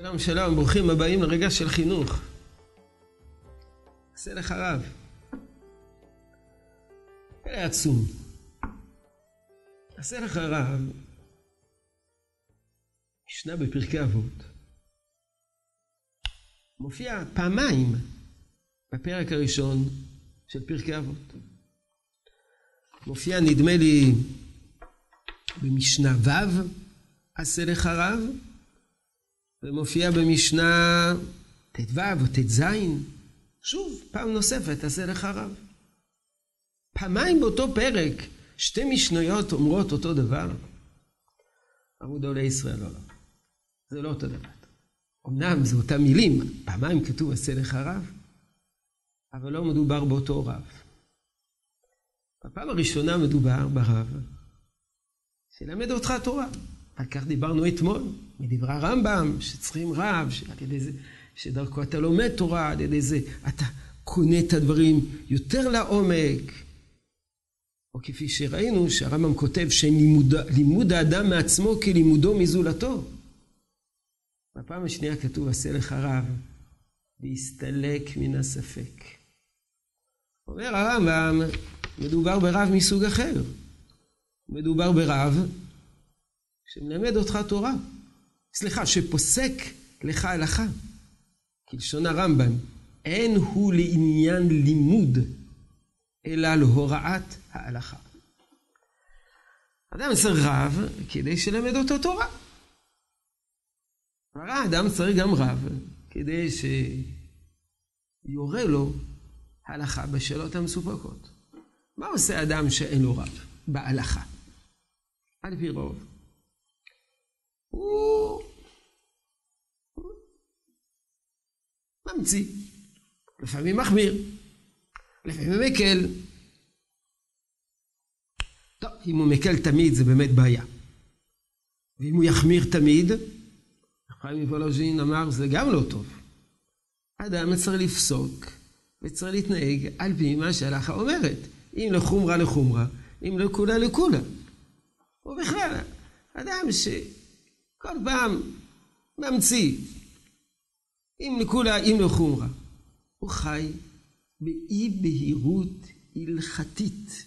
שלום שלום, ברוכים הבאים לרגע של חינוך. עשה לך רב. פלא עצום. עשה לך רב, משנה בפרקי אבות. מופיע פעמיים בפרק הראשון של פרקי אבות. מופיע נדמה לי במשנה ו' עשה לך רב, ומופיע במשנה ט"ו או ט"ז, שוב, פעם נוספת, עשה לך רב. פעמיים באותו פרק, שתי משניות אומרות אותו דבר. אמרו גדולי ישראל, לא, לא, זה לא אותו דבר. אמנם זה אותם מילים, פעמיים כתוב עשה לך רב, אבל לא מדובר באותו רב. בפעם הראשונה מדובר ברב שילמד אותך תורה. על כך דיברנו אתמול, מדברי הרמב"ם, שצריכים רב, שעל ידי זה, שדרכו אתה לומד תורה, על ידי זה אתה קונה את הדברים יותר לעומק. או כפי שראינו, שהרמב"ם כותב שלימוד האדם מעצמו כלימודו מזולתו. בפעם השנייה כתוב, עשה לך רב, והסתלק מן הספק. אומר הרמב"ם, מדובר ברב מסוג אחר. מדובר ברב שמלמד אותך תורה. סליחה, שפוסק לך הלכה. כלשון הרמב"ם, אין הוא לעניין לימוד, אלא להוראת ההלכה. אדם צריך רב כדי שלמד אותו תורה. אדם צריך גם רב כדי שיורה לו הלכה בשאלות המסופקות. מה עושה אדם שאין לו רב בהלכה? על פי רוב. הוא ממציא. לפעמים מחמיר, לפעמים מקל. טוב, אם הוא מקל תמיד זה באמת בעיה. ואם הוא יחמיר תמיד, חיים מוולוז'ין אמר זה גם לא טוב. אדם צריך לפסוק וצריך להתנהג על פי מה שההלכה אומרת. אם לחומרה לחומרה, אם לכולה לכולה. ובכלל, אדם שכל פעם ממציא, אם לכולה, אם לחומרה, הוא חי באי בהירות הלכתית.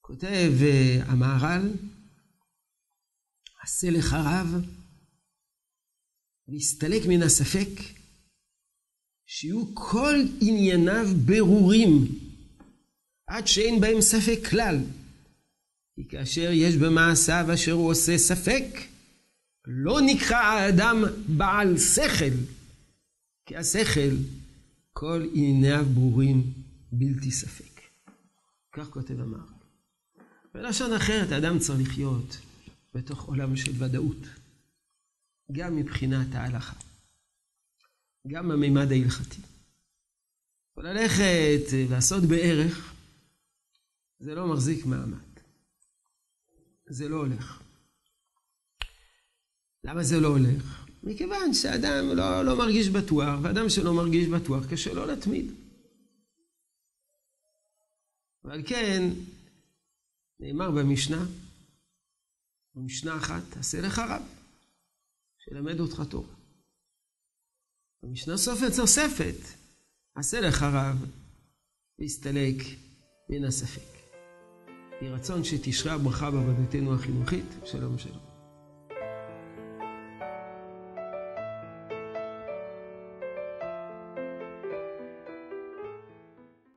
כותב אה, המהר"ל, עשה לך רב, והסתלק מן הספק, שיהיו כל ענייניו ברורים, עד שאין בהם ספק כלל. כי כאשר יש במעשיו אשר הוא עושה ספק, לא נקרא האדם בעל שכל, כי השכל, כל ענייניו ברורים בלתי ספק. כך כותב המהר"ל. בלשון אחרת, האדם צריך לחיות בתוך עולם של ודאות, גם מבחינת ההלכה, גם בממד ההלכתי. וללכת לעשות בערך, זה לא מחזיק מעמד. זה לא הולך. למה זה לא הולך? מכיוון שאדם לא, לא מרגיש בטוח, ואדם שלא מרגיש בטוח קשה לו להתמיד. ועל כן, נאמר במשנה, במשנה אחת, עשה לך רב, שלמד אותך תורה. במשנה סופת נוספת, עשה לך רב, והסתלק מן הספק. יהי רצון שתשרה הברכה בעבודתנו החינוכית. שלום שלום.